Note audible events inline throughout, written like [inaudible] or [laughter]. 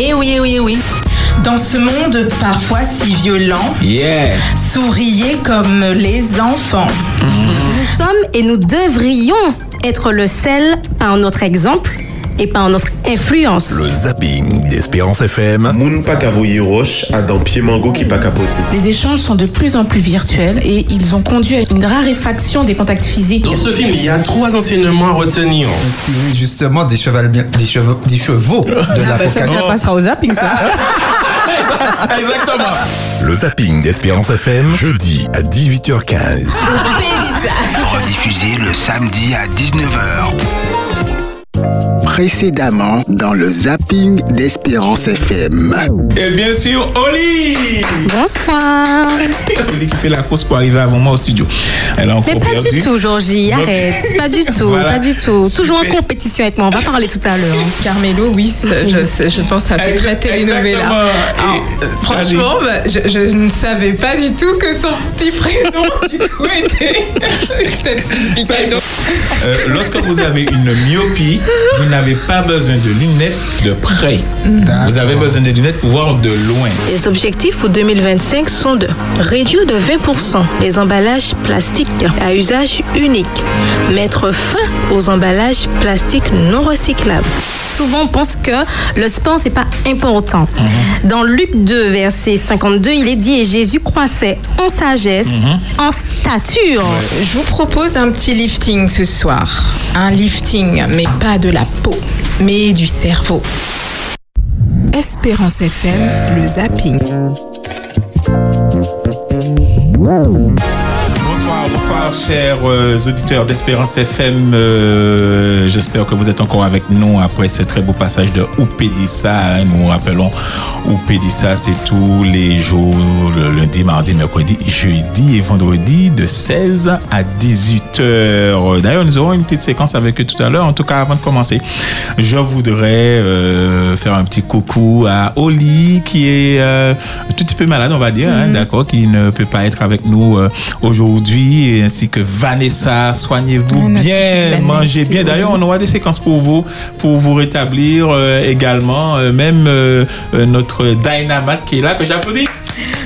Eh oui, oui, oui. Dans ce monde parfois si violent, Yeah. souriez comme les enfants. Nous sommes et nous devrions être le sel par notre exemple et par notre influence. Le zapping d'Espérance FM. Moun pa ka voye roche a dan pied mango qui pas capoté. Les échanges sont de plus en plus virtuels et ils ont conduit à une raréfaction des contacts physiques. Dans ce film, il y a trois enseignements à retenir. inspiré justement des chevaux, des chevaux, des chevaux de Ah bah ça, ça passera au zapping ça. [laughs] Exactement. Le zapping d'Espérance FM. Jeudi à 18h15. Rediffusé le samedi à 19h. Précédemment dans le zapping d'Espérance FM. Et bien sûr, Oli Bonsoir. [laughs] Oli qui fait la course pour arriver avant moi au studio. Elle Mais pas perdu. du tout, Georgie, arrête. Pas du [laughs] tout, Voilà. pas du tout. Toujours en compétition avec moi, on va parler tout à l'heure. Carmelo, oui, je, [laughs] je pense à fait très. Alors, euh, franchement, bah, je, je ne savais pas du tout que son petit prénom, du coup, était cette signification. Euh, lorsque vous avez une myopie, vous n'avez pas besoin de lunettes de près. Vous avez besoin de lunettes pour voir de loin. Les objectifs pour 2025 sont de réduire de 20% les emballages plastiques à usage unique, mettre fin aux emballages plastiques non recyclables. Souvent, on pense que le sport, c'est pas important. Mhm. Dans Luc 2, verset 52, il est dit Et Jésus croissait en sagesse, Mhm. en stature. Je vous propose un petit lifting ce soir. Un lifting, mais pas de la peau, mais du cerveau. Espérance FM, le zapping. Bonsoir, chers euh, auditeurs d'Espérance FM. Euh, J'espère que vous êtes encore avec nous après ce très beau passage de Oupédissa. Nous rappelons, Oupédissa, c'est tous les jours, le lundi, mardi, mercredi, jeudi et vendredi de 16 à 18 heures. D'ailleurs, nous aurons une petite séquence avec eux tout à l'heure. En tout cas, avant de commencer, je voudrais euh, faire un petit coucou à Oli qui est euh, un tout petit peu malade, on va dire, hein, d'accord, qui ne peut pas être avec nous aujourd'hui, ainsi que Vanessa. Soignez-vous bien, mangez bien. D'ailleurs, on aura des séquences pour vous, pour vous rétablir euh, également. Euh, même euh, notre Dynamite qui est là, que j'applaudis.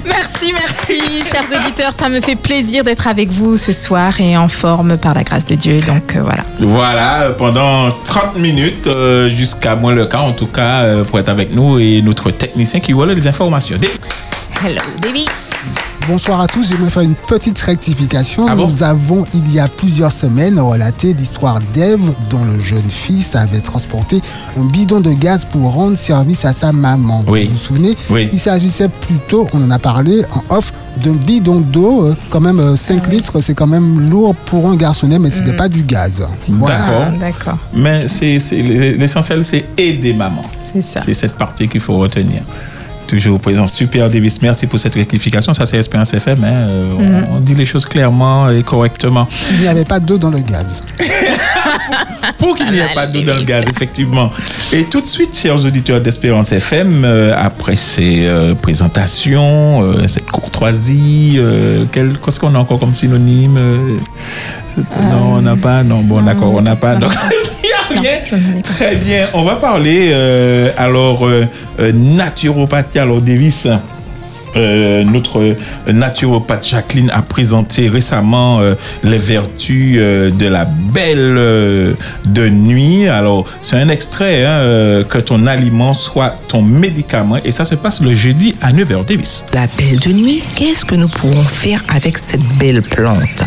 Merci, merci, chers auditeurs. Ça me fait plaisir d'être avec vous ce soir et en forme par la grâce de Dieu. Donc euh, voilà. Voilà, pendant 30 minutes, euh, jusqu'à moins le cas, en tout cas, euh, pour être avec nous et notre technicien qui voit les informations. Hello, Davis. Bonsoir à tous, j'aimerais faire une petite rectification. Ah bon Nous avons, il y a plusieurs semaines, relaté l'histoire d'Ève dont le jeune fils avait transporté un bidon de gaz pour rendre service à sa maman. Oui. Vous vous souvenez Oui. Il s'agissait plutôt, on en a parlé en off, d'un bidon d'eau, euh, quand même euh, 5 litres, c'est quand même lourd pour un garçonnet, mais ce n'était pas du gaz. Voilà. D'accord. Ah, D'accord, Mais c'est c'est- l'essentiel, c'est aider maman. c'est ça. C'est cette partie qu'il faut retenir. Toujours présent. Super, Davis. Merci pour cette rectification. Ça, c'est Espérance FM. hein. Euh, on- On dit les choses clairement et correctement. Il n'y avait pas d'eau dans le gaz. [laughs] Pour qu'il n'y ait pas d'eau dans le gaz, effectivement. Et tout de suite, chers auditeurs d'Espérance FM, euh, après ces euh, présentations, euh, cette courtoisie, euh, qu'est-ce qu'on a encore comme synonyme euh, Non, on n'a pas. Non, bon, d'accord, on n'a pas. Donc, [laughs] il n'y a rien. Très bien. On va parler alors naturopathie. Alors, Davis. Euh, notre naturopathe Jacqueline a présenté récemment euh, les vertus euh, de la belle euh, de nuit. Alors, c'est un extrait hein, euh, que ton aliment soit ton médicament et ça se passe le jeudi à 9h, Davis. La belle de nuit, qu'est-ce que nous pourrons faire avec cette belle plante?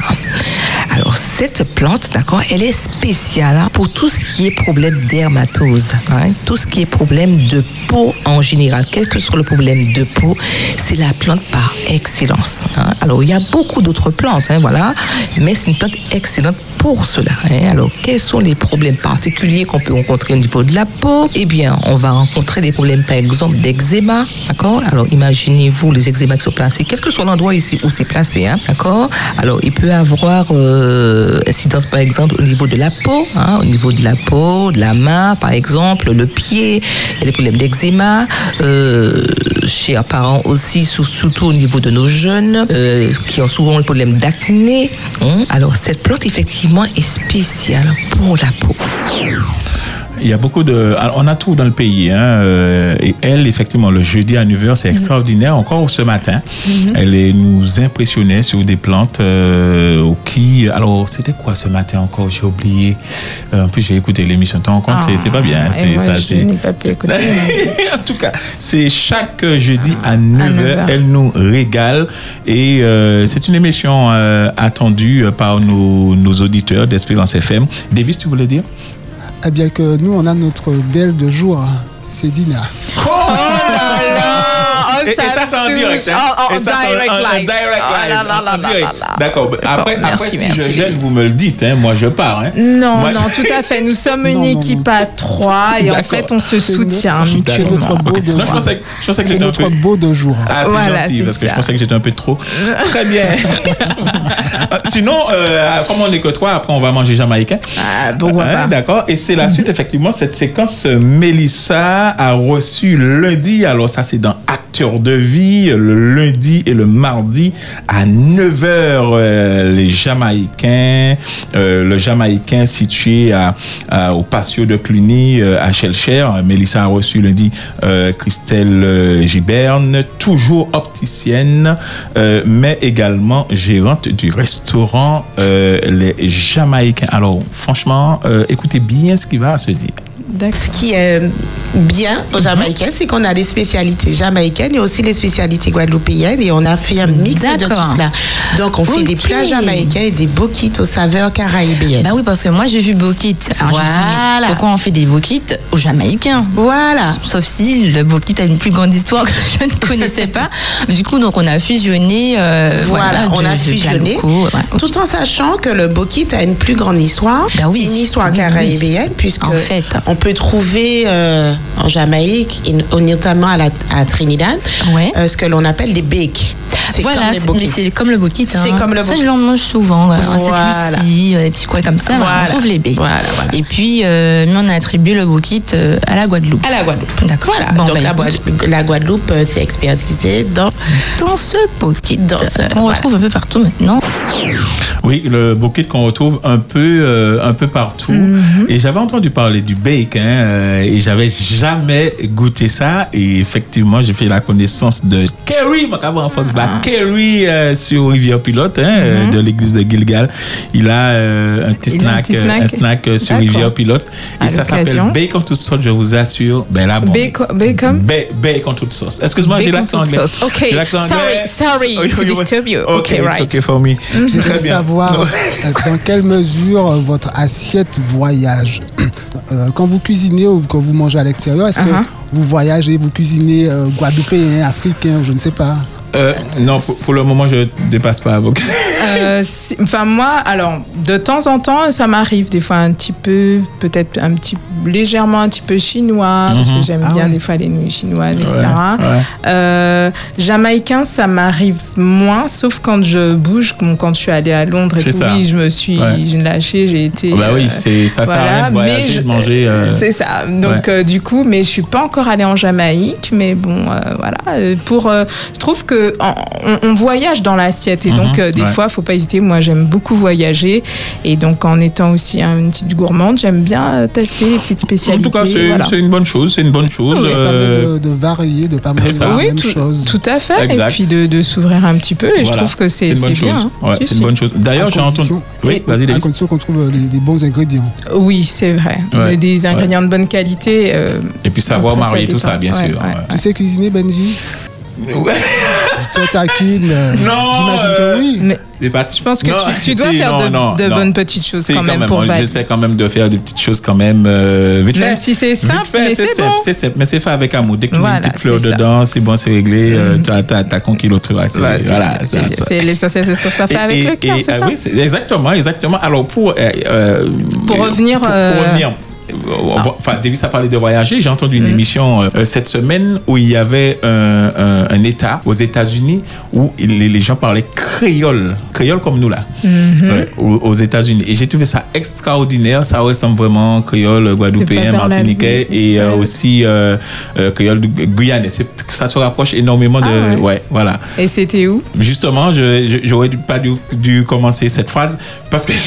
Alors cette plante, d'accord, elle est spéciale hein, pour tout ce qui est problème dermatose, hein, tout ce qui est problème de peau en général, quel que soit le problème de peau, c'est la plante par excellence. hein. Alors il y a beaucoup d'autres plantes, hein, voilà, mais c'est une plante excellente pour cela. hein. Alors quels sont les problèmes particuliers qu'on peut rencontrer au niveau de la peau? Eh bien, on va rencontrer des problèmes par exemple d'eczéma, d'accord? Alors imaginez-vous les eczémas qui sont placés, quel que soit l'endroit ici où c'est placé, hein, d'accord? Alors il peut avoir euh, incidence par exemple au niveau de la peau, hein, au niveau de la peau, de la main par exemple, le pied, il y a des problèmes d'eczéma, euh, chez apparents aussi, sou- surtout au niveau de nos jeunes euh, qui ont souvent le problème d'acné. hein. Alors cette plante effectivement est spéciale pour la peau. Il y a beaucoup de. alors, On a tout dans le pays. Hein, euh, et elle, effectivement, le jeudi à 9h, c'est extraordinaire. Encore ce matin, elle est- nous impressionnait sur des plantes euh, qui. Alors, c'était quoi ce matin encore? J'ai oublié. Euh, en plus, j'ai écouté l'émission. T'en compte C'est- C'est pas bien. Ah, C'est moi, ça. je c'est- n'ai pas pu écouter. [laughs] en tout cas, c'est chaque jeudi à 9h. 9h. Elle nous régale. Et euh, c'est une émission euh, attendue par nos, nos auditeurs d'Espérance FM. Davis, tu voulais dire? Bien que nous, on a notre belle de jour, c'est Dina. Oh, Et, et ça, c'est en touche. direct. hein. En- en Et ça, c'est direct en- live. direct Oh live, là là là en direct. D'accord. Après, Merci, après si merci. je gêne, vous me le dites. hein. Moi, je pars. hein. Non, Moi, non, je- tout à fait. Nous sommes [laughs] une Non, non, équipe à trois et en fait, on se soutient mutuellement. notre beau de Non, je pensais, que- notre peu. beau de jour. Ah, c'est Voilà, gentil, c'est parce que je pensais que j'étais un peu trop. [laughs] Très bien. [laughs] Euh, Sinon, euh, comme on est que trois, après on va manger jamaïcain. Ah, pourquoi Hein, pas. D'accord. Et c'est la suite, effectivement, cette séquence, euh, Mélissa a reçu lundi, alors ça c'est dans De vie, le lundi et le mardi à 9h, les Jamaïcains, euh, le Jamaïcain situé au patio de Cluny euh, à Shelcher. Mélissa a reçu lundi euh, Christelle euh, Giberne, toujours opticienne, euh, mais également gérante du restaurant euh, Les Jamaïcains. Alors, franchement, euh, écoutez bien ce qui va se dire. Ce qui est bien Mhm. aux Jamaïcains, c'est qu'on a des spécialités jamaïcaines et aussi les spécialités guadeloupéennes et on a fait un mix de tout cela. Donc on fait des plats jamaïcains et des bokits aux saveurs caraïbéennes. Bah oui, parce que moi j'ai vu Bokit. Voilà. pourquoi on fait des Bokits aux Jamaïcains? Voilà. Sauf si le Bokit a une plus grande histoire [laughs] que je ne connaissais pas. Du coup, donc on a fusionné. euh, Voilà, on de- a fusionné, locaux, ouais. tout en sachant que le bokit a une plus grande histoire. Bah oui. C'est une histoire Oui, oui. caraïbéenne, puisque En fait. on peut trouver euh, en Jamaïque, et notamment à, la, à Trinidad, Ouais. euh, ce que l'on appelle des bakes. C'est Voilà, c'est- mais c'est comme le Bokit. C'est hein. comme le Ça, Bokit. je l'en mange souvent. Voilà. Cette Lucie, euh, des petits coins comme ça. voilà, on trouve les bakes. Voilà, voilà. Et puis, euh, mais on a attribué le Bokit euh, à la Guadeloupe. À la Guadeloupe. D'accord. Voilà, Bon, donc bah, la, écoute, Guadeloupe, la Guadeloupe euh, s'est expertisée dans... dans ce Bokit qu'on voilà. retrouve un peu partout maintenant. Oui, le bouquet qu'on retrouve un peu, euh, un peu partout. Et j'avais entendu parler du bake, hein, euh, et j'avais jamais goûté ça. Et effectivement, j'ai fait la connaissance de Kerry, cabane en face bas. Kerry euh, sur Rivière Pilote, hein, euh, de l'église de Gilgal. Il a euh, un petit Il a un snack, euh, snack. un snack euh, sur. Rivière Pilote. Et À ça s'appelle bacon toute sauce, je vous assure. Ben là, bon. Bacon, bacon? Ba- Bacon toute sauce. Excuse-moi, j'ai l'accent anglais. sauce. Ok. J'ai l'accent Sorry, sorry Oh, to disturb you. Okay, Okay, right. okay for me. Très J'aimerais bien. savoir euh, dans quelle mesure euh, votre assiette voyage. Euh, Quand vous cuisinez ou quand vous mangez à l'extérieur, est-ce Uh-huh. que vous voyagez, vous cuisinez euh, guadeloupéen, africain, je ne sais pas? Euh, non, pour, pour le moment, je dépasse pas. Euh, si- Enfin, moi, alors, de temps en temps, ça m'arrive des fois un petit peu, peut-être un petit, légèrement un petit peu chinois, parce que Mhm. j'aime Ah bien ouais. des fois les nouilles chinoises, etc. Ouais, ouais. Euh, Jamaïcain, ça m'arrive moins, sauf quand je bouge, comme quand je suis allée à Londres et tout. ça. Oui, je me suis Ouais. j'ai lâché, j'ai été. bah oui, c'est ça sert à rien de mais voyager, je- de manger. euh, C'est ça. Donc ouais. euh, du coup, mais je suis pas encore allée en Jamaïque, mais bon, euh, voilà. Pour, euh, je trouve que en- on, on voyage dans l'assiette et Mhm, donc euh, des ouais. fois, faut pas hésiter. Moi, j'aime beaucoup voyager et donc en étant aussi hein, une petite gourmande, j'aime bien euh, tester les petites En spécialités. tout cas, c'est voilà. une bonne chose. C'est une bonne chose. Ça euh, permet de, de varier, de pas manger ça. la Oui, même tout, chose. tout à fait. Exact. Et puis de, de s'ouvrir un petit peu. Et je trouve que c'est une c'est bonne bien. chose. hein. Ouais, c'est une bonne chose. D'ailleurs, j'ai entendu. Oui, vas-y, À condition qu'on trouve les, les bons ingrédients. Oui, c'est vrai. Ouais. Des ingrédients de bonne qualité. euh, Et puis savoir marier tout ça, bien sûr. Tu sais cuisiner, Benji? Ouais. Je te taquine. Non, J'imagine euh, que oui. mais C'est pas- Je pense que Non, tu- tu dois faire non, de- non, de non. bonnes petites choses quand même pour moi, Val. J'essaie quand même de faire des petites choses quand même euh, vite Même fait. si c'est simple, fait, mais c'est simple, bon. C'est simple, mais c'est fait avec amour. Dès que tu mets Voilà, une petite fleur c'est ça. dedans, c'est bon, c'est réglé. euh, tu as, t'as- t'as conquis l'autre. ouais, c'est- Ouais, c'est- voilà, c'est- ça- ça- c'est l'essentiel, c'est ça, ça fait Et- avec et- le cœur, et, c'est ça? Oui, c'est- exactement, exactement. Alors, pour, euh, Pour revenir, Pour, pour revenir. Euh, Enfin, Davis a parlé de voyager. J'ai entendu une émission euh, cette semaine où il y avait un, un- un État aux États-Unis où les, les gens parlaient créole, créole comme nous là, Mhm. Ouais, aux, aux États-Unis. Et j'ai trouvé ça extraordinaire. Ça ressemble vraiment créole guadeloupéen, martiniquais et euh, aussi euh, créole guyanais. C'est- Ça se rapproche énormément de. Ah ouais. ouais, voilà. Et c'était où? Justement, je- j'aurais dû- pas dû, dû commencer cette phrase parce que [laughs] je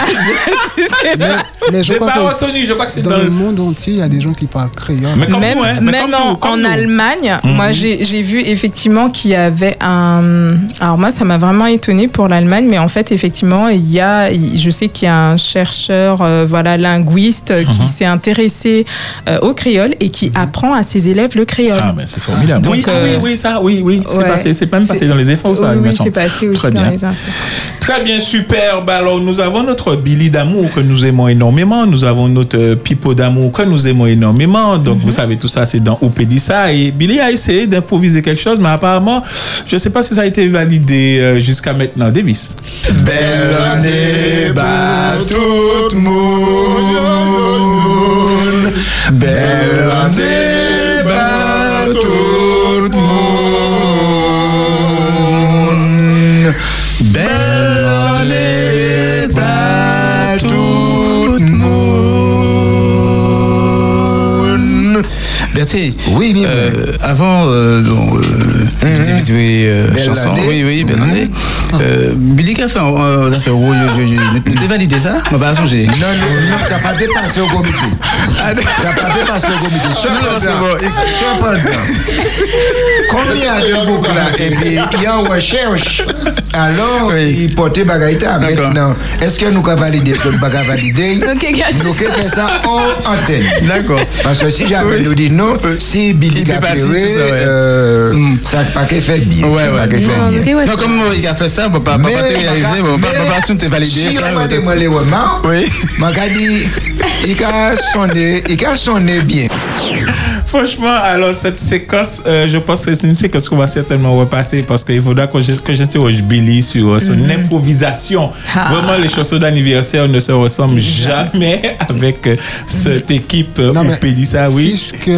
Tu sais [laughs] Mais, je crois pas que retenu. Je crois que c'est dans dans, le monde entier, il y a des gens qui parlent créole. Mais comme même hein, mais même comme en, comme en. Allemagne, Mhm. moi j'ai j'ai vu effectivement qu'il y avait un. Alors moi ça m'a vraiment étonné pour l'Allemagne, mais en fait effectivement il y a, je sais qu'il y a un chercheur, euh, voilà linguiste euh, qui Mhm. s'est intéressé euh, au créole et qui apprend à ses élèves le créole. Ah, mais c'est formidable. Donc, oui, oui, oui, ça, oui, oui, c'est ouais. passé. C'est même passé dans les infos, ça, Oui, c'est passé aussi Très dans bien. les infos. Très bien, superbe. Alors, nous avons notre Billy d'amour que nous aimons énormément. Nous avons notre euh, Pipo d'amour que nous aimons énormément. Donc, vous savez, tout ça, c'est dans Oupédissa. Et Billy a essayé d'improviser quelque chose, mais apparemment, je ne sais pas si ça a été validé euh, jusqu'à maintenant. Davis. Belle année, bah tout le monde. Belle année, Belle année, bah tout le monde. Berthier, oui, oui, euh, avant euh, donc, euh, de diffuser euh, chanson, oui, oui, belle année. Euh, Billy qui a fait? Un euh, ça fait oh, yo, yo, yo. Nous t'es validé ça M'a pas songé. Non, non, non, ça n'a pas dépassé au comité. Ça n'a pas dépassé au comité. Cependant, [laughs] combien de boucles là? Et puis, il y a une recherche. Alors, il portait bagaïta. Maintenant, est-ce que nous avons validé ce baga validé? [laughs] Nous avons fait ça hors antenne. D'accord. Parce que si j'avais nous dit non, si Billy peut a pleuré, tout ça, euh, n'a pas qu'à faire bien. Ouais, ouais. Non, comme euh, il a fait ça, on ne peut pas Mais, pas te réaliser, on ne peut pas assumer t'es validé. Si ça, on m'a demandé vraiment, Oui. m'a dit, il a sonné, il a sonné bien. Franchement, alors cette séquence, euh, je pense que c'est une séquence qu'on va certainement repasser parce qu'il faudra que j'interroge Billy sur euh, son Mhm. improvisation. Ah. Vraiment, les chansons d'anniversaire ne se ressemblent jamais avec euh, cette équipe euh, Non, mais- Oupédissa, oui. Puisque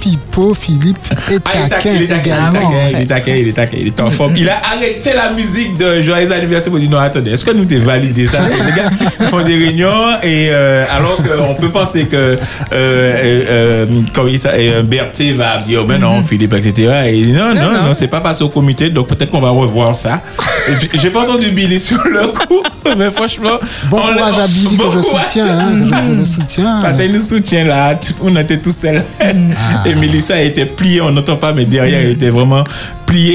Pipo, Philippe est Ah, il est taquin, taquin il est taquin, également. il est taquin, il est taquin, il est en forme. Il a arrêté la musique de Joyeux anniversaire pour dire non, attendez, est-ce que nous t'es validé ça? [laughs] Les gars font des réunions et euh, alors qu'on peut penser que euh, euh, euh, comment il euh, Berthet va dire ben non, Philippe, etc. Et il dit, non, non, non, c'est pas passé au comité, donc peut-être qu'on va revoir ça. J'ai pas entendu Billy sur le coup, [laughs] mais franchement. Bon on- courage à Billy que bon je courage. soutiens. hein, que je, je le soutiens. Pathé nous soutient là, tout- on était tous seuls. Et Mélissa était pliée, on n'entend pas, mais derrière, elle était vraiment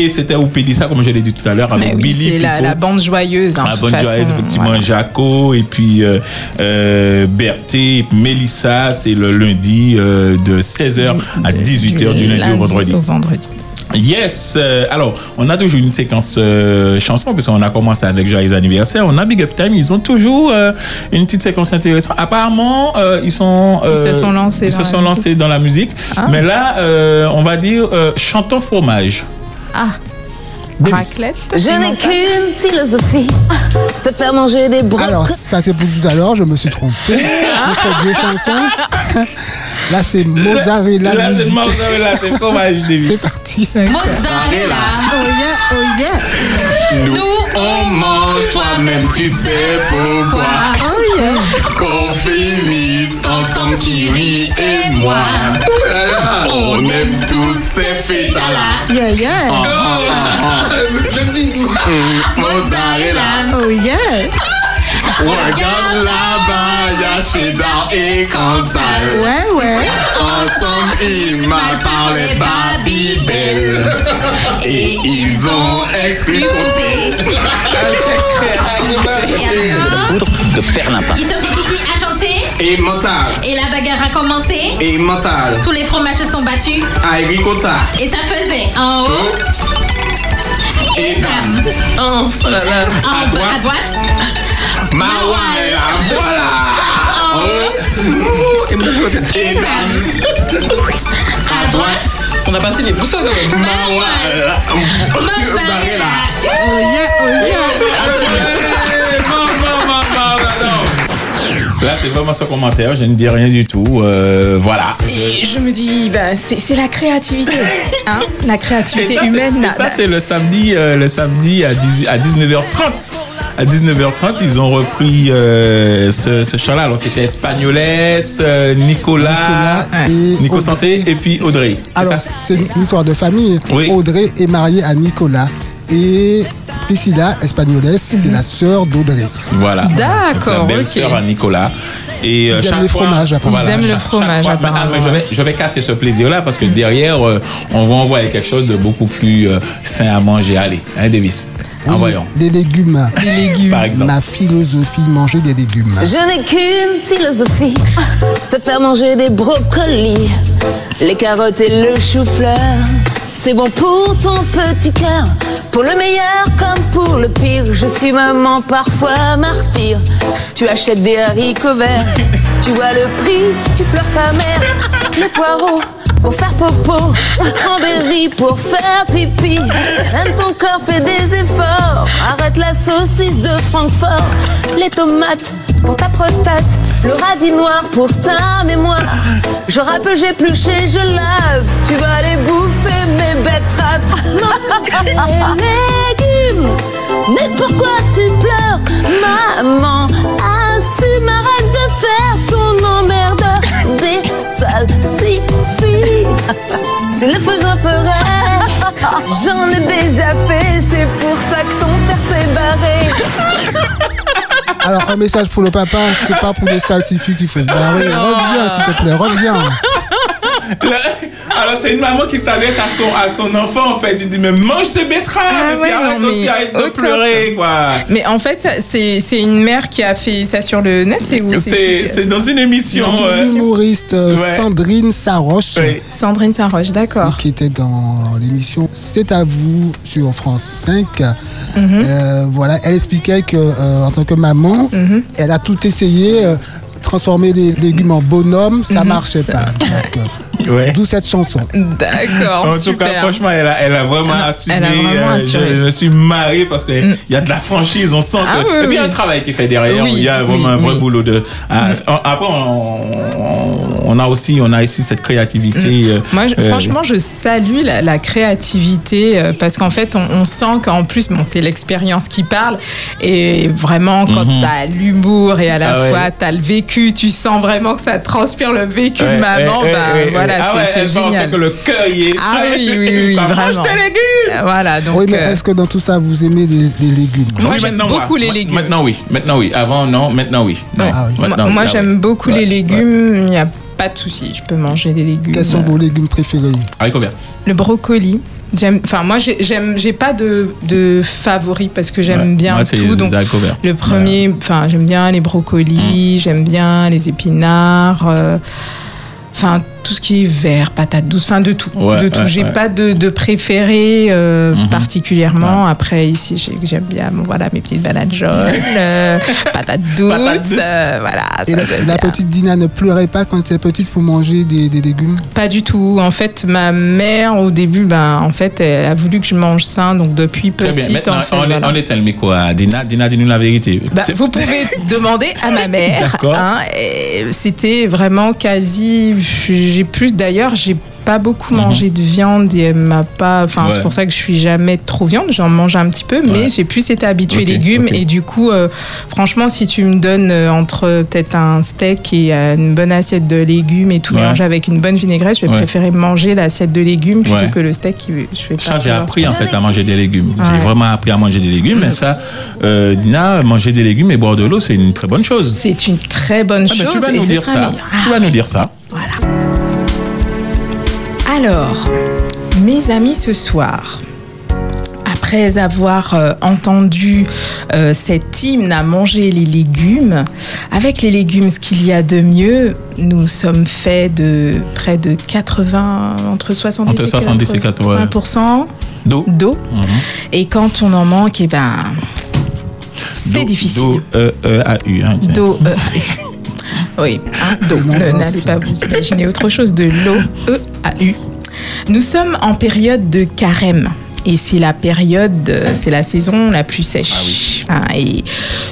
C'était Oupédissa, comme je l'ai dit tout à l'heure, avec oui, Billy. c'est la, bande joyeuse. hein, La de bonne toute joyeuse, façon, effectivement, voilà. Jaco, et puis euh, euh, Berthé, Mélissa, c'est le lundi euh, de 16h à 18h du lundi au vendredi. Au vendredi. Yes. euh, alors, on a toujours une séquence euh, chanson, parce qu'on a commencé avec Joyeux anniversaire. On a Big Up Time, ils ont toujours euh, une petite séquence intéressante. Apparemment, euh, ils sont. Ils se sont lancés ils dans se la sont musique. lancés dans la musique. Ah. Mais là, on va dire chantons fromage. Ah. Davis. Raclette. Je n'ai qu'une philosophie, te faire manger des brocolis. Alors, ça c'est pour tout à l'heure, je me suis trompé. Notre vieux chanson. [laughs] Là, c'est Mozzarella Là, c'est musique. mozzarella, c'est fromage, Davis. C'est parti. Mozzarella. Oh yeah, oh yeah. Nous, on mange, toi-même tu sais pourquoi. Oh yeah. Qu'on finisse ensemble, Kiri et moi. On aime tous ces fêtes là. Yeah, yeah. [laughs] Mozzarella. Oh yeah. Regarde là-bas, y'a Cheddar et Cantal. Ouais, ouais. Ensemble, ils mal parlé Babybel. Et ils ont exclu poudre de perlimpin. Ils se sont ici à chanter Et mental. et la bagarre a commencé. Et mental. Tous les fromages se sont battus Agricota. et ça faisait en haut et dame. Oh, oh là là. En À bas, à droite. Mawala, voilà. En haut Et dame. à droite. On a passé les boussoles quand même. Mawala. Mozzarella. Oh yeah, oh Là, c'est vraiment ce commentaire. Je ne dis rien du tout. Euh, voilà. Et je me dis, bah, c'est c'est la créativité. [laughs] Hein la Et créativité ça, humaine. et ça, c'est le samedi, euh, le samedi à, 18 à 19h30. À 19h30, ils ont repris euh, ce, ce chant-là. Alors, c'était Espagnoles, euh, Nicolas, et Nico Santé et puis Audrey. C'est Alors, c'est une histoire de famille. Audrey est mariée à Nicolas. Et Priscilla Espagnoles, c'est la sœur d'Audrey. Voilà. D'accord, La ok. belle-sœur à Nicolas. Et euh, Ils aiment chaque les fois- fromages, apparemment. Ils aiment le fromage, fois- Maintenant, je, vais, je vais casser ce plaisir-là parce que derrière, euh, on va envoyer quelque chose de beaucoup plus euh, sain à manger. Allez, hein, Davis Envoyons. Les légumes. Les légumes. Par exemple. Ma philosophie, manger des légumes. Je n'ai qu'une philosophie, te faire manger des brocolis, les carottes et le chou-fleur. C'est bon pour ton petit cœur, pour le meilleur comme pour le pire. Je suis maman, parfois martyr. Tu achètes des haricots verts, tu vois le prix, tu pleures ta mère. Les poireaux pour faire popo, cranberry pour faire pipi. Même ton corps fait des efforts. Arrête la saucisse de Francfort, les tomates pour ta prostate, le radis noir pour ta mémoire. Je râpe, j'épluche et je lave. Tu vas aller bouffer mes betteraves. Les légumes. Mais pourquoi tu pleures, maman Assume, arrête de faire ton emmerde des sales si Si le feu j'en ferais, j'en ai déjà fait. C'est pour ça que ton père s'est barré. Alors, un message pour le papa, c'est pas pour les scientifiques qu'il faut se barrer. Reviens, s'il te plaît, reviens. Alors, c'est une maman qui s'adresse à son, à son enfant, en fait. Tu dis, mais mange tes betteraves, Ah et puis ouais, arrête non, aussi, mais arrête de pleurer, quoi. Mais en fait, c'est c'est une mère qui a fait ça sur le net, c'est où C'est c'est dans une émission. C'est euh, une humoriste euh, Ouais. Sandrine Saroche. Sandrine Saroche, d'accord. Qui était dans l'émission C'est à vous sur France 5. Mhm. Euh, voilà, elle expliquait que euh, en tant que maman, Mhm. elle a tout essayé. Transformer les légumes en bonhomme, ça Mhm. marchait pas. Donc, euh, Ouais. D'où cette chanson. D'accord, En tout cas, franchement, elle a, elle a vraiment assumé. elle a vraiment euh, assuré. Je me suis marré parce qu'il y a de la franchise, on sent Ah que. oui, et puis, il y a oui. un travail qui est fait derrière. Oui, il y a vraiment oui, un vrai oui. boulot de. Ah, Après, on, on- on a aussi, on a ici cette créativité. euh, Moi, je- euh, franchement, je salue la, la créativité euh, parce qu'en fait, on, on sent qu'en plus, bon, c'est l'expérience qui parle. Et vraiment, quand Mhm. t'as l'humour et à la Ah ouais. fois t'as le vécu, tu sens vraiment que ça transpire le vécu ouais, de maman. ouais, bah, ouais, voilà. Ah c'est- génial. que le cœur y est. Ah oui, oui, [laughs] oui, vraiment. tes légumes. Voilà, donc. oui, mais euh, est-ce que dans tout ça, vous aimez les, les légumes? Moi, Oui, j'aime maintenant, beaucoup les Ma- légumes. Maintenant, oui. Maintenant, oui. Avant, non. Maintenant, oui. Non. Ah oui. Maintenant, moi, Ah j'aime oui. beaucoup Ouais, les légumes. Il n'y a pas de souci, je peux manger des légumes. Quels sont vos légumes préférés? Haricots verts. Le brocoli. J'aime, enfin moi j'ai- j'aime, j'ai pas de, de favori parce que j'aime Ouais. bien Moi, tout. les Donc le premier, enfin j'aime bien les brocolis, j'aime bien les épinards, euh, enfin tout ce qui est vert, patates douces, enfin de tout, Ouais, de tout. ouais, j'ai ouais. pas de, de préféré euh, Mhm. particulièrement. Après ici j'ai- j'aime bien, bon, voilà mes petites bananes jaunes, [laughs] euh, patates douces, Patates douces. euh, voilà. Et ça, la, petite Dina ne pleurait pas quand elle était petite pour manger des, des légumes Pas du tout. En fait, ma mère, au début, ben, en fait, elle a voulu que je mange sain. Donc, depuis petite, en fait, on, est, voilà. on est le micro à Dina. Dina, dis-nous la vérité. Bah, C'est- vous pouvez [laughs] demander à ma mère. D'accord. hein, C'était vraiment quasi. J'ai plus d'ailleurs, j'ai pas beaucoup mangé de viande et elle m'a pas. Enfin, Mhm. Ouais. c'est pour ça que je suis jamais trop viande. J'en mange un petit peu, mais Ouais. j'ai plus été habituée Ok, légumes. Et du coup, euh, franchement, si tu me donnes euh, entre peut-être un steak et euh, une bonne assiette de légumes et tout Ouais. avec une bonne vinaigrette, je vais préférer manger l'assiette de légumes plutôt que le steak. qui- Je vais pas Ça, j'ai appris en fait à manger des légumes. J'ai vraiment appris à manger des légumes. Mais ça, euh, Dina, manger des légumes et boire de l'eau, c'est une très bonne chose. C'est une très bonne Ah, ben, chose. tu vas nous dire ça. meilleur. Tu vas nous dire ça. Alors, mes amis, ce soir, après avoir euh, entendu euh, cet hymne à manger les légumes, avec les légumes, ce qu'il y a de mieux, nous sommes faits de près de 80, entre 70 Entre 70 et 80. 80% D'eau. d'eau. Mhm. Et quand on en manque, eh ben, c'est difficile. D'eau, E, E, A, U. hein. D'eau. euh, [laughs] oui, hein, d'eau. Ne- N'allez pas vous imaginer autre chose de l'eau. E-A-U. Nous sommes en période de carême. Et c'est la période, euh, c'est la saison la plus sèche. Hein, et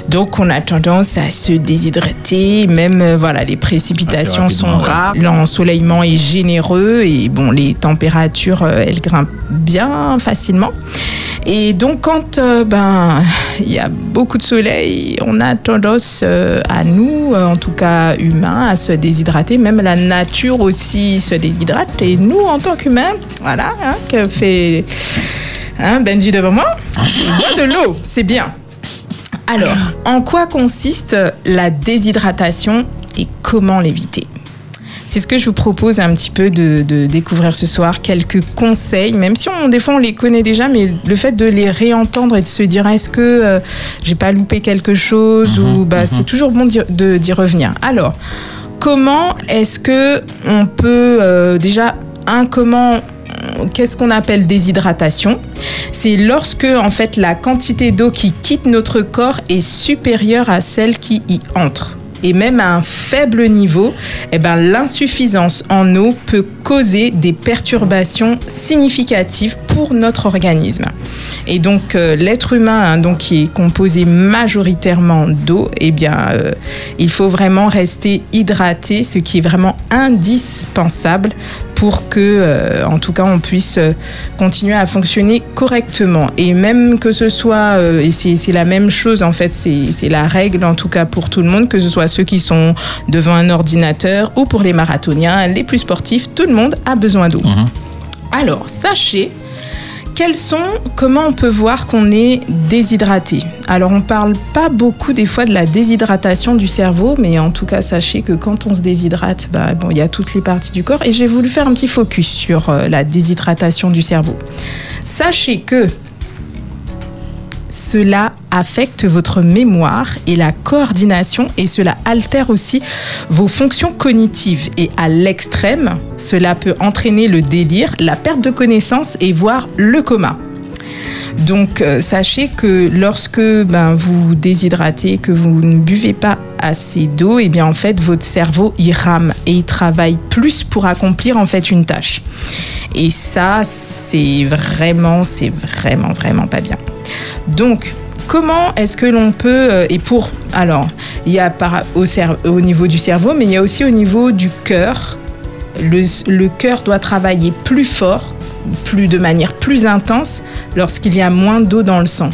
donc on a tendance à se déshydrater, même euh, voilà, les précipitations sont ouais. rares, l'ensoleillement est généreux et bon, les températures euh, elles grimpent bien facilement. Et donc quand euh, ben il y a beaucoup de soleil, on a tendance euh, à nous, euh, en tout cas humains, à se déshydrater. Même la nature aussi se déshydrate. Et nous, en tant qu'humains, voilà, hein, que fait hein, Benji devant moi, de l'eau, c'est bien. Alors, en quoi consiste la déshydratation et comment l'éviter? C'est ce que je vous propose un petit peu de, de découvrir ce soir, quelques conseils, même si on, des fois on les connaît déjà, mais le fait de les réentendre et de se dire est-ce que euh, j'ai pas loupé quelque chose ou bah c'est toujours bon d'y revenir. Alors, comment est-ce que on peut euh, déjà un comment qu'est-ce qu'on appelle déshydratation? C'est lorsque en fait la quantité d'eau qui quitte notre corps est supérieure à celle qui y entre. Et même à un faible niveau, eh ben, l'insuffisance en eau peut causer des perturbations significatives pour notre organisme. Et donc euh, l'être humain, hein, donc qui est composé majoritairement d'eau, eh bien, euh, il faut vraiment rester hydraté, ce qui est vraiment indispensable pour que, euh, en tout cas, on puisse euh, continuer à fonctionner correctement. Et même que ce soit, euh, et c'est c'est la même chose en fait, c'est c'est la règle en tout cas pour tout le monde, que ce soit ceux qui sont devant un ordinateur ou pour les marathoniens, les plus sportifs, tout le monde a besoin d'eau. Alors, sachez quels sont, comment on peut voir qu'on est déshydraté? Alors, on parle pas beaucoup des fois de la déshydratation du cerveau, mais en tout cas, sachez que quand on se déshydrate, bah, bon, il y a toutes les parties du corps. Et j'ai voulu faire un petit focus sur euh, la déshydratation du cerveau. Sachez que cela affecte votre mémoire et la coordination et cela altère aussi vos fonctions cognitives. Et à l'extrême, cela peut entraîner le délire, la perte de connaissance et voire le coma. Donc euh, sachez que lorsque ben, vous déshydratez, que vous ne buvez pas assez d'eau, et bien en fait votre cerveau il rame et il travaille plus pour accomplir en fait une tâche. Et ça c'est vraiment, c'est vraiment, vraiment pas bien. Donc comment est-ce que l'on peut euh, et pour alors il y a par, au, niveau du cerveau, mais il y a aussi au niveau du cœur. Le, le cœur doit travailler plus fort plus de manière plus intense lorsqu'il y a moins d'eau dans le sang.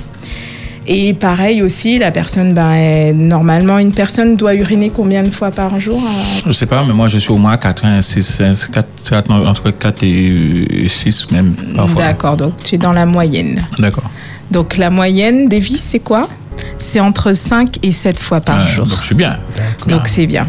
Et pareil aussi, la personne, ben, normalement, une personne doit uriner combien de fois par jour euh, Je sais pas, mais moi je suis au moins 4, 6, 4, entre 4 et 6 même parfois. D'accord, donc tu es dans la moyenne. D'accord. Donc la moyenne des vis, c'est quoi? C'est entre 5 et 7 fois par jour. Donc je suis bien. Donc c'est bien.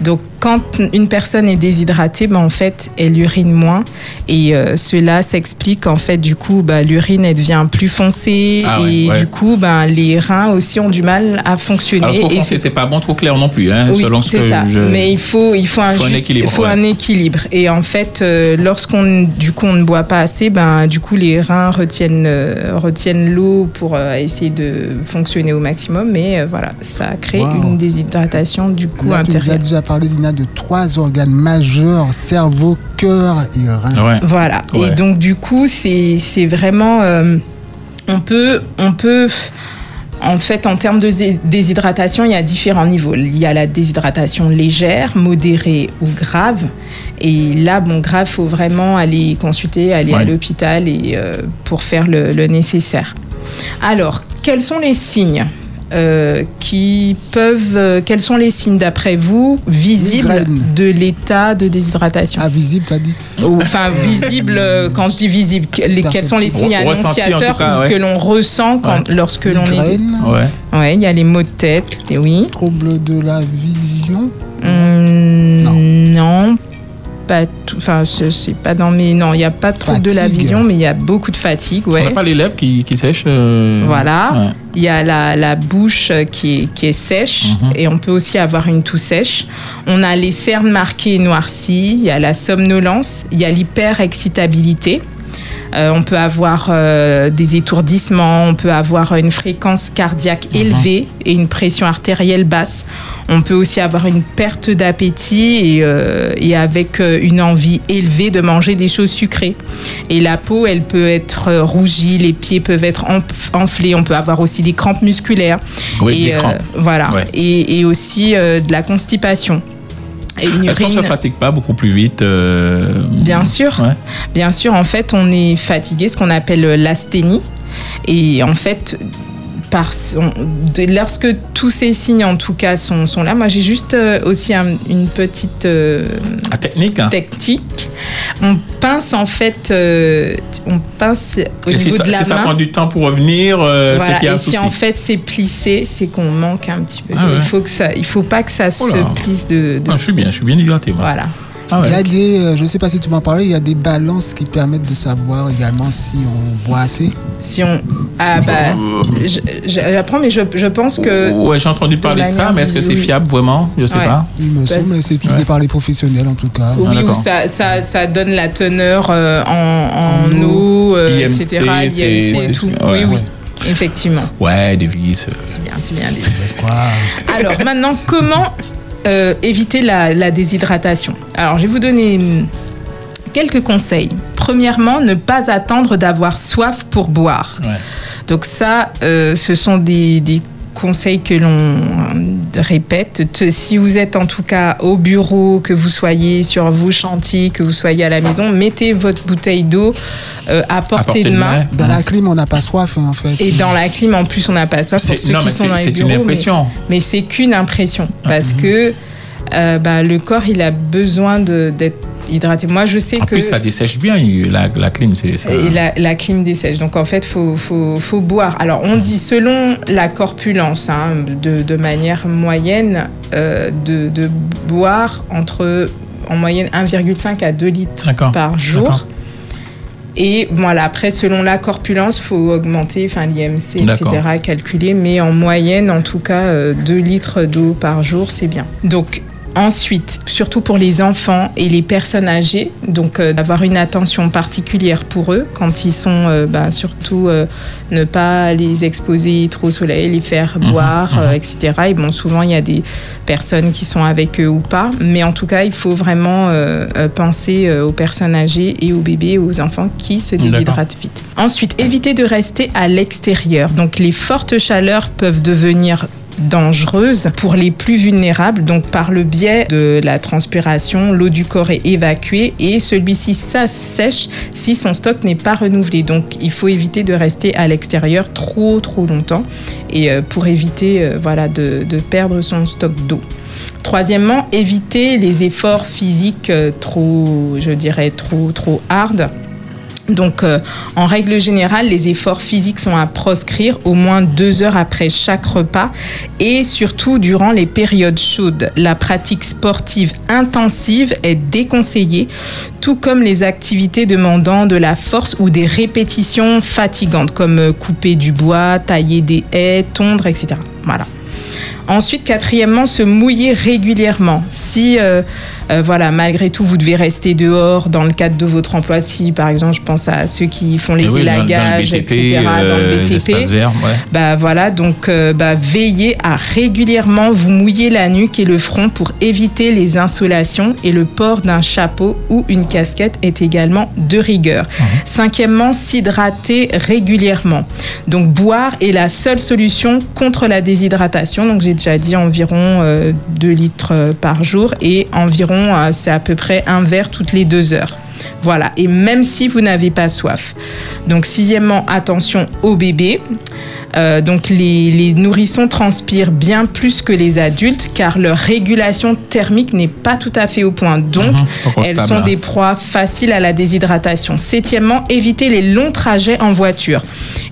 Donc quand une personne est déshydratée, ben, en fait, elle urine moins et euh, cela s'explique en fait du coup, bah, l'urine elle devient plus foncée Ah et ouais. du coup, ben, les reins aussi ont du mal à fonctionner. Alors trop Et foncé, c'est- c'est pas bon, trop clair non plus, hein, oui, selon ce c'est que ça. je. Mais il faut, il faut un, Faut un juste- équilibre, il faut ouais. un équilibre. Et en fait, euh, lorsqu'on, du coup, on ne boit pas assez, ben, du coup, les reins retiennent, euh, retiennent l'eau pour euh, essayer de fonctionner au maximum. Mais euh, voilà, ça crée Wow. une déshydratation du coup Là, tu nous as déjà parlé, Dina, de trois organes majeurs, cerveau, cœur et rein. Voilà. Ouais. Et donc du coup, c'est c'est vraiment, euh, on peut, on peut. En fait, en termes de déshydratation, il y a différents niveaux. Il y a la déshydratation légère, modérée ou grave. Et là, bon, grave, faut vraiment aller consulter, aller à l'hôpital et euh, pour faire le, le nécessaire. Alors, quels sont les signes euh, qui peuvent, euh, quels sont les signes d'après vous visibles Migraine. de l'état de déshydratation? Invisible, t'as dit ou, enfin visible euh, quand je dis visible les- quels sont les signes Re- annonciateurs cas, ouais. que l'on ressent quand, lorsque l'on est. Ouais. ouais il y a les maux de tête et oui Trouble de la vision. Hum, non pas tout enfin c'est pas dans mes non il n'y a pas trop de la vision mais il y a beaucoup de fatigue On ouais n'a pas les lèvres qui, qui sèchent. euh, Voilà. ouais. Il y a la, la bouche qui est, qui est sèche Mhm. et on peut aussi avoir une toux sèche. On a les cernes marquées et noircies. Il y a la somnolence. Il y a l'hyperexcitabilité. Euh, on peut avoir euh, des étourdissements, on peut avoir une fréquence cardiaque élevée et une pression artérielle basse. On peut aussi avoir une perte d'appétit et, euh, et avec une envie élevée de manger des choses sucrées. Et la peau, elle peut être rougie, les pieds peuvent être enf- enflés, on peut avoir aussi des crampes musculaires. Oui, et, des crampes. voilà. Ouais. Et, et aussi euh, de la constipation. Est-ce qu'on se urine- fatigue pas beaucoup plus vite euh, Bien sûr. Ouais. Bien sûr, en fait, on est fatigué, ce qu'on appelle l'asthénie. Et en fait, par son- de- lorsque tous ces signes en tout cas sont, sont là, moi j'ai juste euh, aussi un- une petite euh, technique. hein. technique. On pince en fait, euh, on pince au Et si niveau ça, de la si ça main. prend du temps pour revenir, c'est qu'il y a un et souci. si en fait c'est plissé, c'est qu'on manque un petit peu. Ah ouais. Il faut que ça, il faut pas que ça Oh se plisse de. de- Ah, je suis bien, je suis bien hydraté. Moi. Voilà. Ah ouais. Il y a des, euh, je ne sais pas si tu vas en parler, il y a des balances qui permettent de savoir également si on boit assez. Si on, ah bah, j'apprends, mais je, je pense que. Ouais, j'ai entendu parler de ça, mais est-ce que c'est fiable vraiment? Je sais Ouais. pas. Il me Parce- semble que c'est utilisé Ouais. par les professionnels en tout cas. Oui, Ah, où d'accord. ça, ça, ça donne la teneur euh, en, en, En eau, euh, IMC, etc. c'est- IMC, c'est- tout. ouais. Oui, oui, effectivement. Ouais, des vis. euh, C'est bien, c'est bien. Alors maintenant, comment euh, éviter la, la déshydratation Alors, je vais vous donner hum, quelques conseils. Premièrement, ne pas attendre d'avoir soif pour boire. Ouais. Donc ça, euh, ce sont des, des conseils que l'on répète. Te- Si vous êtes en tout cas au bureau, que vous soyez sur vos chantiers, que vous soyez à la maison, mettez votre bouteille d'eau euh, à portée de main. Dans la clim, on n'a pas soif hein, en fait. Et dans la clim, en plus, on n'a pas soif pour ceux non, qui mais sont c'est- dans les c'est une bureaux. impression. Mais, mais c'est qu'une impression. Ah, Parce mhm. que euh, bah, le corps, il a besoin de- d'être hydraté. Moi, je sais En que... plus, ça dessèche bien la, la clim. C'est ça. Et la, la clim dessèche. Donc en fait, faut, faut, faut boire. Alors on dit selon la corpulence, hein, de, de manière moyenne, euh, de, de boire entre en moyenne 1,5 à 2 litres par jour. Et voilà, après, selon la corpulence, faut augmenter, enfin l'IMC, etc., calculer. Mais en moyenne, en tout cas, euh, 2 litres d'eau par jour, c'est bien. Donc, ensuite, surtout pour les enfants et les personnes âgées, donc euh, d'avoir une attention particulière pour eux quand ils sont, euh, bah, surtout euh, ne pas les exposer trop au soleil, les faire Mhm, boire, euh, etc. Et bon, souvent, il y a des personnes qui sont avec eux ou pas. Mais en tout cas, il faut vraiment penser aux personnes âgées et aux bébés, aux enfants qui se déshydratent vite. Ensuite, éviter de rester à l'extérieur. Donc, les fortes chaleurs peuvent devenir dangereuses pour les plus vulnérables. Donc, par le biais de la transpiration, l'eau du corps est évacuée et celui-ci s'assèche si son stock n'est pas renouvelé. Donc, il faut éviter de rester à l'extérieur trop, trop longtemps et euh, pour éviter euh, voilà, de, de perdre son stock d'eau. Troisièmement, éviter les efforts physiques euh, trop, je dirais, trop, trop hard. Donc, euh, en règle générale, les efforts physiques sont à proscrire au moins deux heures après chaque repas et surtout durant les périodes chaudes. La pratique sportive intensive est déconseillée, tout comme les activités demandant de la force ou des répétitions fatigantes, comme euh, couper du bois, tailler des haies, tondre, etc. Voilà. Ensuite, quatrièmement, se mouiller régulièrement. Si, euh, euh, voilà, malgré tout, vous devez rester dehors dans le cadre de votre emploi, si, par exemple, je pense à ceux qui font les Eh oui, dans- dans le élagages, BTP, etc., dans euh, le BTP, verts, ouais. bah voilà, donc euh, bah, veillez à régulièrement vous mouiller la nuque et le front pour éviter les insolations et le port d'un chapeau ou une casquette est également de rigueur. Cinquièmement, s'hydrater régulièrement. Donc boire est la seule solution contre la déshydratation. Donc j'ai déjà dit environ 2 litres euh, par jour et environ euh, c'est à peu près un verre toutes les deux heures. Voilà, et même si vous n'avez pas soif. Donc sixièmement, attention aux bébés. Euh, donc les, les nourrissons transpirent bien plus que les adultes car leur régulation thermique n'est pas tout à fait au point. Donc Mhm, elles sont hein. des proies faciles à la déshydratation. Septièmement, éviter les longs trajets en voiture.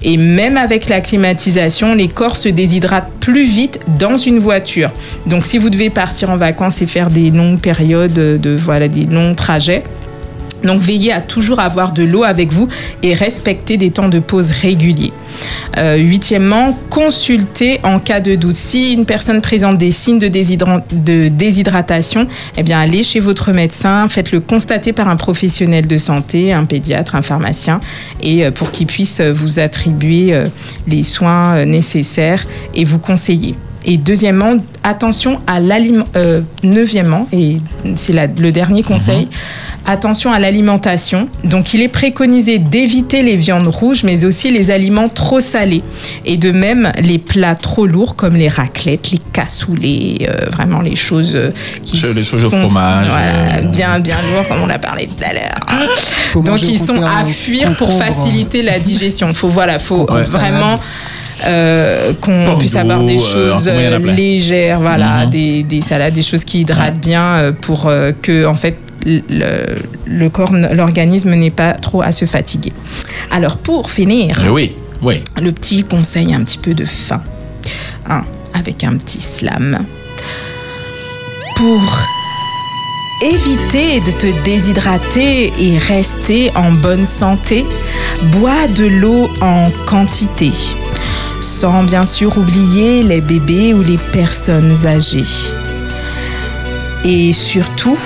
Et même avec la climatisation, les corps se déshydratent plus vite dans une voiture. Donc si vous devez partir en vacances et faire des longues périodes de voilà des longs trajets, donc veillez à toujours avoir de l'eau avec vous et respecter des temps de pause réguliers. Euh, huitièmement, consultez en cas de doute. Si une personne présente des signes de, déshydra- de déshydratation, eh bien allez chez votre médecin, faites-le constater par un professionnel de santé, un pédiatre, un pharmacien, et euh, pour qu'il puisse euh, vous attribuer euh, les soins nécessaires et vous conseiller. Et deuxièmement, attention à l'aliment. Euh, neuvièmement, et c'est le dernier conseil, attention à l'alimentation. Donc, il est préconisé d'éviter les viandes rouges, mais aussi les aliments trop salés. Et de même, les plats trop lourds, comme les raclettes, les cassoulets, euh, vraiment les choses euh, qui les choses au sont- fromage, Voilà, euh, bien, bien lourds, comme on a parlé tout à l'heure. Faut Donc, ils sont à fuir pour concombre. faciliter la digestion. Faut, voilà, faut vraiment euh, qu'on puisse avoir des choses euh, légères, voilà, Mhm. des, des salades, des choses qui hydratent bien pour euh, que en fait le, corps, l'organisme n'ait pas trop à se fatiguer. Alors pour finir, Eh Oui, oui. le petit conseil un petit peu de fin, hein, avec un petit slam. Pour éviter de te déshydrater et rester en bonne santé, bois de l'eau en quantité, sans bien sûr oublier les bébés ou les personnes âgées. Et surtout,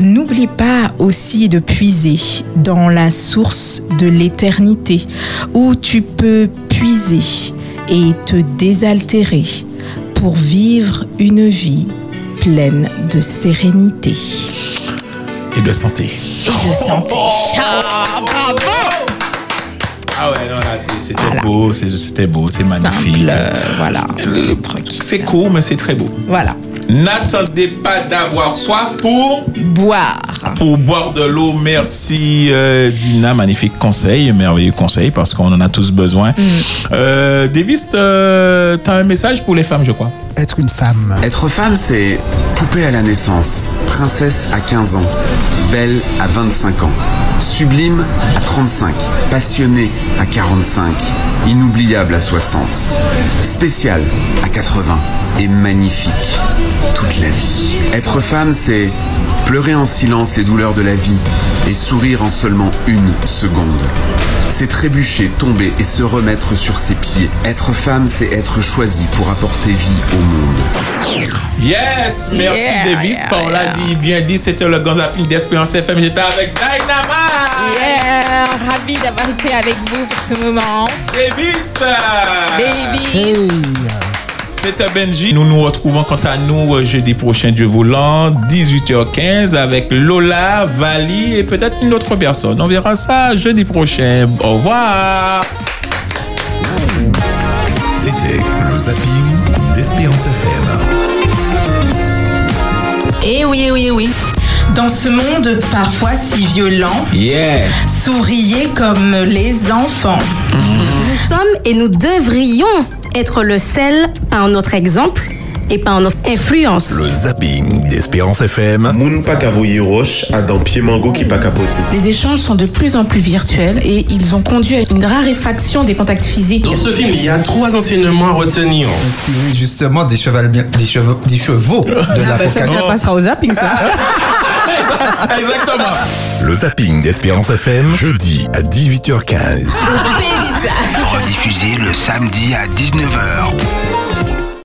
n'oublie pas aussi de puiser dans la source de l'éternité, où tu peux puiser et te désaltérer pour vivre une vie pleine de sérénité Et de santé. et de santé. Ah, bravo! Ah ouais, non, c'était beau, c'est- c'était beau, c'est magnifique. Simple, euh, voilà. C'est court, mais c'est très beau. Voilà. N'attendez pas d'avoir soif pour boire. Pour boire de l'eau. Merci euh, Dina, magnifique conseil, merveilleux conseil parce qu'on en a tous besoin. Mm. Euh, Davis, euh, t'as un message pour les femmes, je crois. Être une femme. Être femme, c'est poupée à la naissance, princesse à 15 ans, belle à 25 ans, sublime à 35, passionnée à 45, inoubliable à 60, spéciale à 80 et magnifique toute la vie. Être femme, c'est pleurer en silence les douleurs de la vie et sourire en seulement une seconde. C'est trébucher, tomber et se remettre sur ses pieds. Être femme, c'est être choisie pour apporter vie au monde. Yes, merci Yeah, Davis. yeah, on l'a yeah. dit, bien dit, c'était le grand zapping d'Espérance FM. J'étais avec Dynamite. Yeah, ravi d'avoir été avec vous pour ce moment. Davis. Davis. C'était Benji. Nous nous retrouvons quant à nous euh, jeudi prochain, Dieu voulant, 18h15 avec Lola, Vali et peut-être une autre personne. On verra ça jeudi prochain. Au revoir. C'était le zapping d'Espérance FM. Eh oui, eh oui, eh oui. Dans ce monde parfois si violent, Yeah. souriez comme les enfants. Nous sommes et nous devrions être le sel par notre exemple et par notre influence. Le zapping d'Espérance FM. Moun pa kavoye roche a dan pied mango qui pas capoté. Les échanges sont de plus en plus virtuels et ils ont conduit à une raréfaction des contacts physiques. Dans ce film, il y a trois enseignements à retenir. Inspiré justement des chevaux, des chevaux, des chevaux de Ah bah ça, ça passera au zapping, ça. [laughs] [laughs] Exactement. Le zapping d'Espérance FM, jeudi à 18h15. Rediffusé le samedi à 19h.